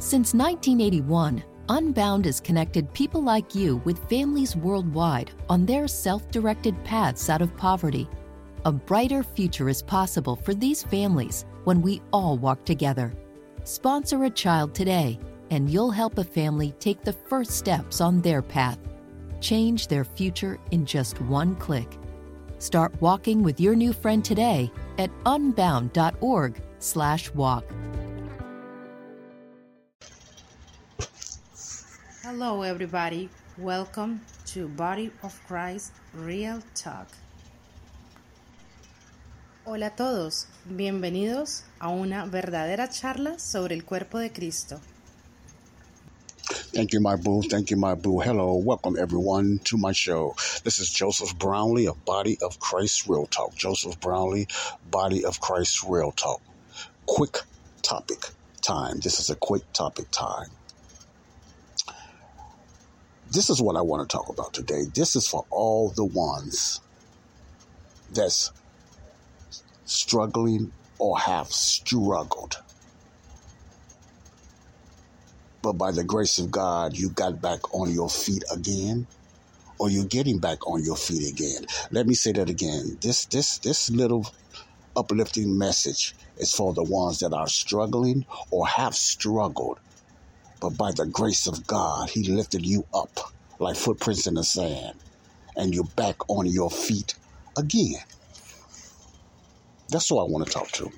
Since 1981, Unbound has connected people like you with families worldwide on their self directed paths out of poverty. A brighter future is possible for these families when we all walk together. Sponsor a child today, and you'll help a family take the first steps on their path. Change their future in just one click. Start walking with your new friend today at unbound.org/walk. Hello, everybody. Welcome to Body of Christ Real Talk. Hola a todos, bienvenidos a una verdadera charla sobre el cuerpo de Cristo. Thank you, my boo. Thank you, my boo. Hello, welcome everyone to my show. This is Joseph Brownlee of Body of Christ Real Talk. Joseph Brownlee, Body of Christ Real Talk. Quick topic time. This is a quick topic time this is what I want to talk about today. This is for all the ones that's struggling or have struggled. But by the grace of God, you got back on your feet again, or you're getting back on your feet again. Let me say that again. This this this little uplifting message is for the ones that are struggling or have struggled but by the grace of God, He lifted you up like footprints in the sand, and you're back on your feet again. That's what I want to talk to.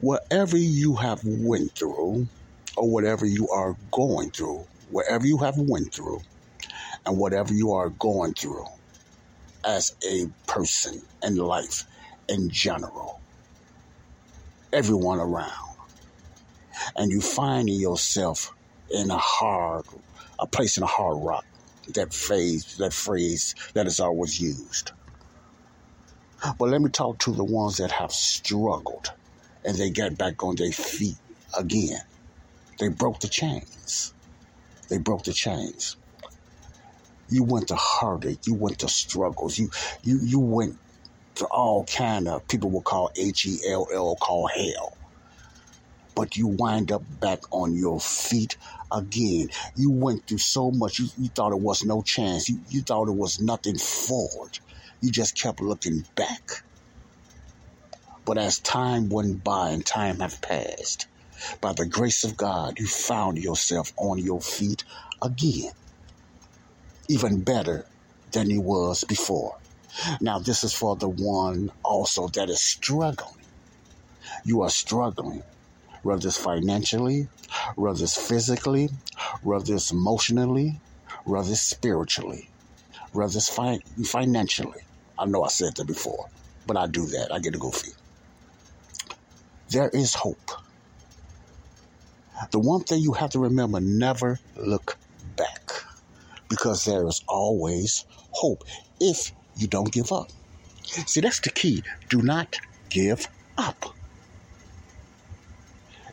Whatever you have went through, or whatever you are going through, whatever you have went through, and whatever you are going through as a person in life in general, everyone around and you find yourself in a hard, a place in a hard rock. That phrase, that phrase that is always used. But let me talk to the ones that have struggled and they get back on their feet again. They broke the chains. They broke the chains. You went to heartache. You went to struggles. You you you went to all kind of people will call H E L L call hell but you wind up back on your feet again. You went through so much, you, you thought it was no chance. You, you thought it was nothing forward. You just kept looking back. But as time went by and time have passed, by the grace of God, you found yourself on your feet again, even better than you was before. Now, this is for the one also that is struggling. You are struggling whether it's financially, whether it's physically, whether it's emotionally, whether it's spiritually, whether it's fi- financially. I know I said that before, but I do that. I get a goofy. There is hope. The one thing you have to remember never look back because there is always hope if you don't give up. See, that's the key. Do not give up.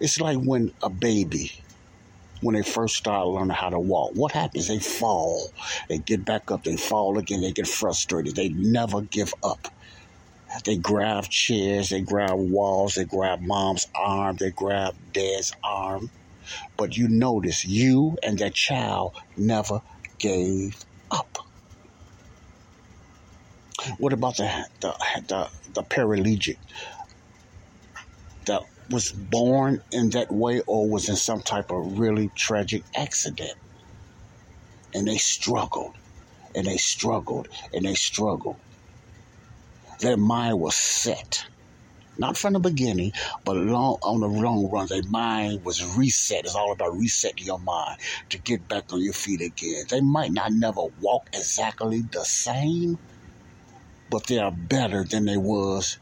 It's like when a baby, when they first start learning how to walk, what happens? They fall, they get back up, they fall again, they get frustrated, they never give up. They grab chairs, they grab walls, they grab mom's arm, they grab dad's arm. But you notice you and that child never gave up. What about the the the, the paraplegic? The was born in that way or was in some type of really tragic accident. And they struggled and they struggled and they struggled. Their mind was set. Not from the beginning, but long on the long run, their mind was reset. It's all about resetting your mind to get back on your feet again. They might not never walk exactly the same, but they are better than they was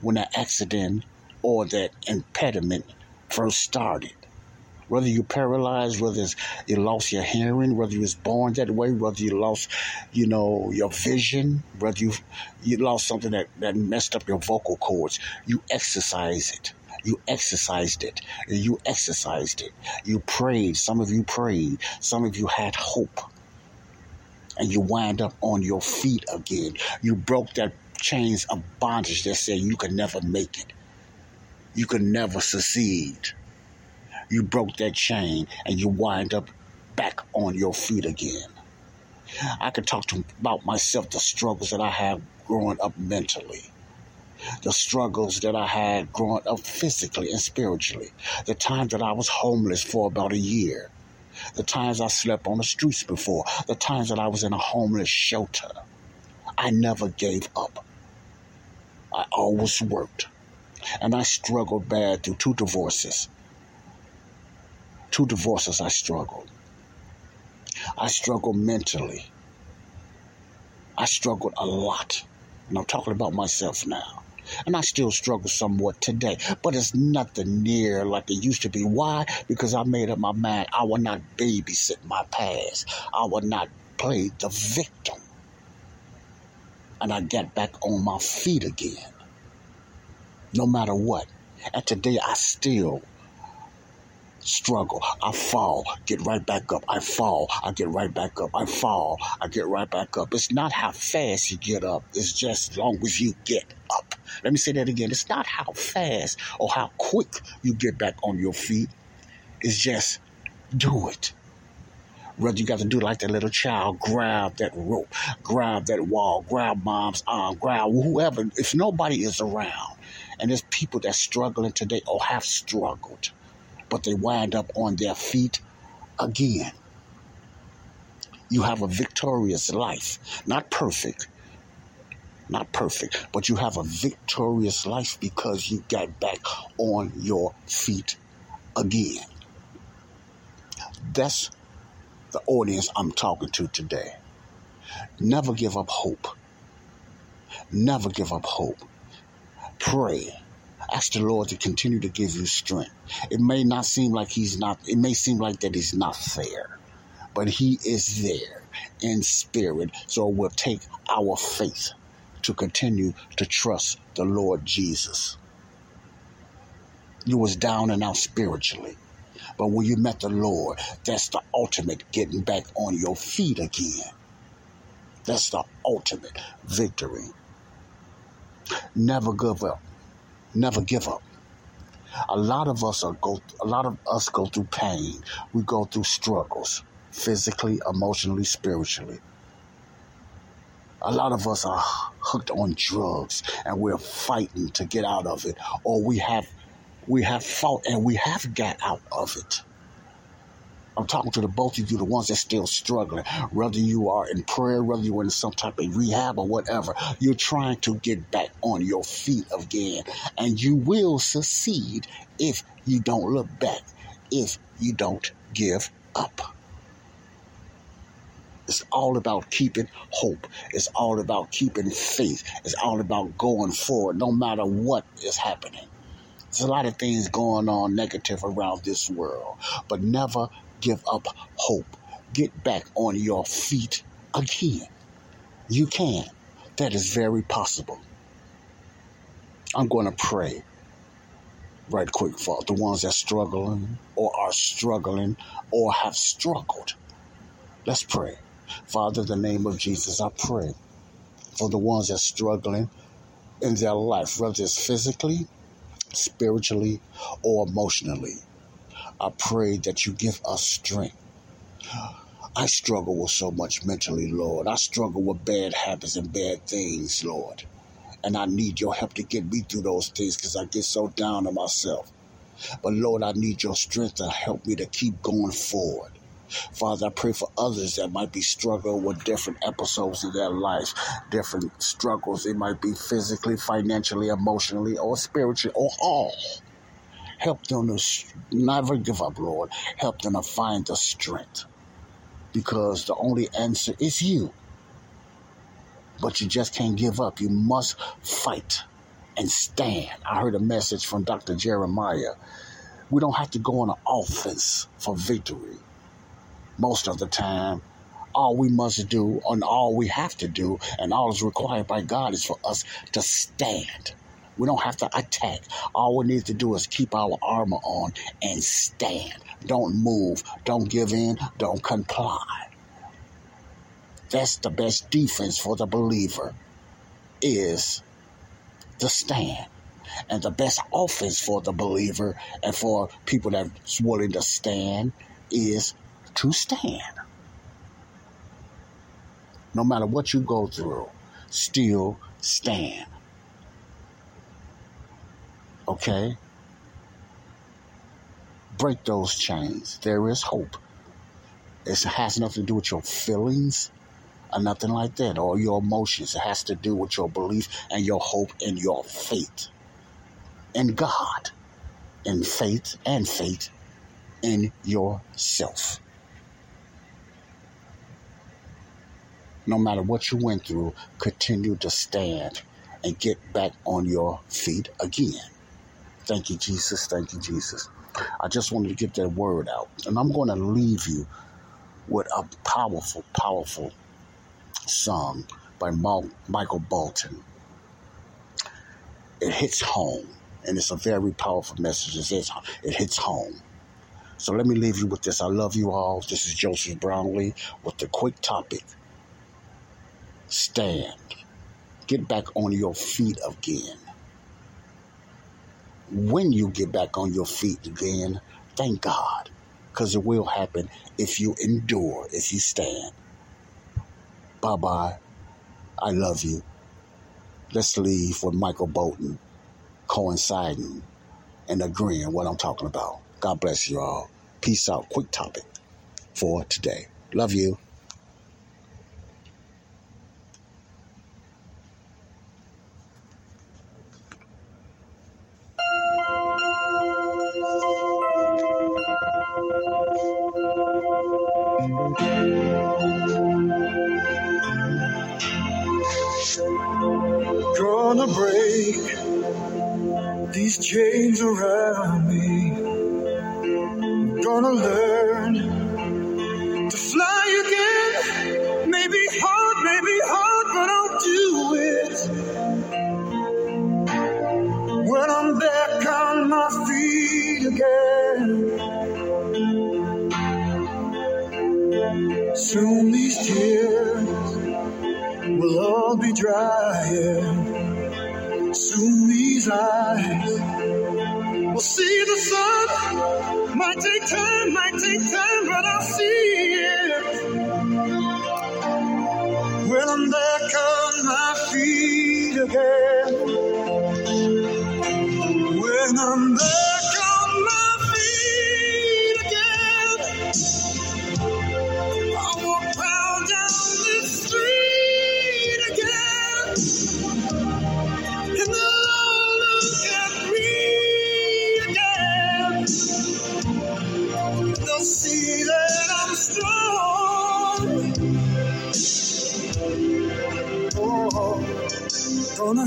when that accident or that impediment first started. Whether you're paralyzed, whether you lost your hearing, whether you was born that way, whether you lost, you know, your vision, whether you you lost something that, that messed up your vocal cords, you exercise it. You exercised it. You exercised it. You prayed. Some of you prayed. Some of you had hope. And you wind up on your feet again. You broke that chains of bondage that said you could never make it you could never succeed. you broke that chain and you wind up back on your feet again. I could talk to about myself, the struggles that I have growing up mentally, the struggles that I had growing up physically and spiritually, the times that I was homeless for about a year, the times I slept on the streets before, the times that I was in a homeless shelter. I never gave up. I always worked. And I struggled bad through two divorces. Two divorces I struggled. I struggled mentally. I struggled a lot. And I'm talking about myself now. And I still struggle somewhat today, but it's nothing near like it used to be. Why? Because I made up my mind I will not babysit my past. I will not play the victim. And I get back on my feet again. No matter what. And today I still struggle. I fall, get right back up. I fall, I get right back up. I fall, I get right back up. It's not how fast you get up, it's just as long as you get up. Let me say that again. It's not how fast or how quick you get back on your feet, it's just do it. Whether you got to do like that little child, grab that rope, grab that wall, grab mom's arm, grab whoever. If nobody is around, and there's people that's struggling today or have struggled, but they wind up on their feet again. You have a victorious life, not perfect, not perfect, but you have a victorious life because you got back on your feet again. That's the audience I'm talking to today. Never give up hope. Never give up hope. Pray Ask the Lord to continue to give you strength. It may not seem like He's not, it may seem like that He's not there, but He is there in spirit. So it will take our faith to continue to trust the Lord Jesus. You was down and out spiritually. But when you met the Lord, that's the ultimate getting back on your feet again. That's the ultimate victory. Never give up never give up. A lot of us are go a lot of us go through pain. We go through struggles, physically, emotionally, spiritually. A lot of us are hooked on drugs and we're fighting to get out of it. Or we have we have fought and we have got out of it. I'm talking to the both of you, the ones that still struggling. Whether you are in prayer, whether you're in some type of rehab or whatever, you're trying to get back on your feet again. And you will succeed if you don't look back, if you don't give up. It's all about keeping hope. It's all about keeping faith. It's all about going forward no matter what is happening. There's a lot of things going on negative around this world, but never give up hope. Get back on your feet again. You can. That is very possible. I'm going to pray right quick for the ones that are struggling or are struggling or have struggled. Let's pray. Father, in the name of Jesus, I pray for the ones that are struggling in their life, whether it's physically, spiritually, or emotionally. I pray that you give us strength. I struggle with so much mentally, Lord. I struggle with bad habits and bad things, Lord. And I need your help to get me through those things because I get so down on myself. But Lord, I need your strength to help me to keep going forward. Father, I pray for others that might be struggling with different episodes in their life, different struggles. It might be physically, financially, emotionally, or spiritually, or all. Help them to never give up, Lord. Help them to find the strength. Because the only answer is you. But you just can't give up. You must fight and stand. I heard a message from Dr. Jeremiah. We don't have to go on an offense for victory. Most of the time, all we must do and all we have to do and all is required by God is for us to stand. We don't have to attack. All we need to do is keep our armor on and stand. Don't move. Don't give in. Don't comply. That's the best defense for the believer is the stand. And the best offense for the believer and for people that's willing to stand is to stand. No matter what you go through, still stand. Okay? Break those chains. There is hope. It has nothing to do with your feelings or nothing like that, or your emotions. It has to do with your belief and your hope and your faith in God, in faith and faith in yourself. No matter what you went through, continue to stand and get back on your feet again. Thank you, Jesus. Thank you, Jesus. I just wanted to get that word out. And I'm going to leave you with a powerful, powerful song by Michael Bolton. It hits home, and it's a very powerful message. It, hits, it hits home. So let me leave you with this. I love you all. This is Joseph Brownlee with the quick topic Stand. Get back on your feet again. When you get back on your feet again, thank God, because it will happen if you endure, if you stand. Bye bye. I love you. Let's leave with Michael Bolton coinciding and agreeing what I'm talking about. God bless you all. Peace out. Quick topic for today. Love you. Gonna Might take time, might take time, but I'll see it. When I'm back on my feet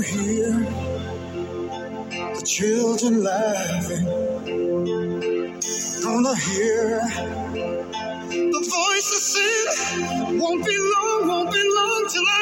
hear the children laughing. Gonna hear the voices sing. Won't be long, won't be long till I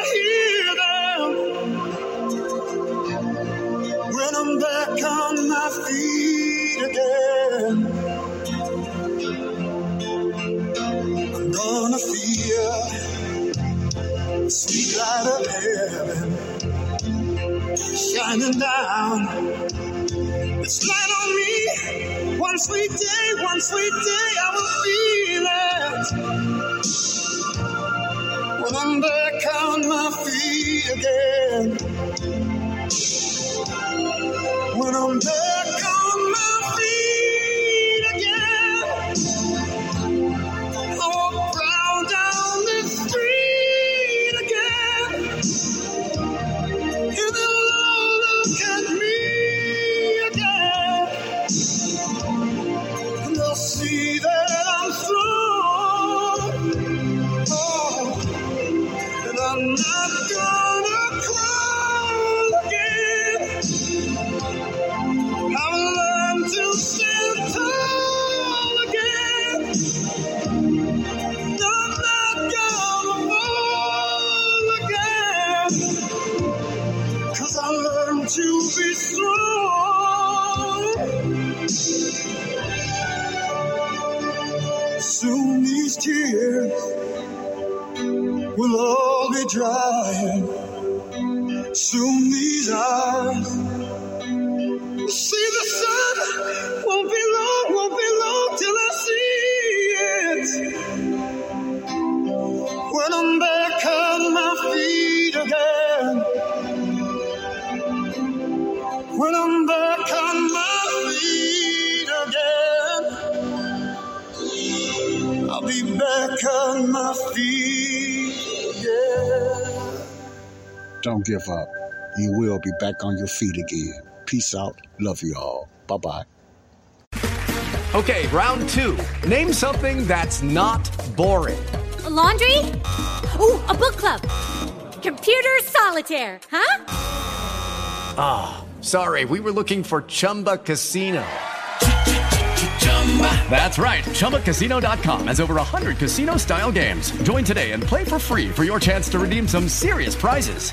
Don't give up. You will be back on your feet again. Peace out. Love you all. Bye bye. Okay, round two. Name something that's not boring. A laundry? Ooh, a book club. Computer solitaire, huh? Ah, oh, sorry, we were looking for Chumba Casino. Chumba! That's right. ChumbaCasino.com has over 100 casino style games. Join today and play for free for your chance to redeem some serious prizes.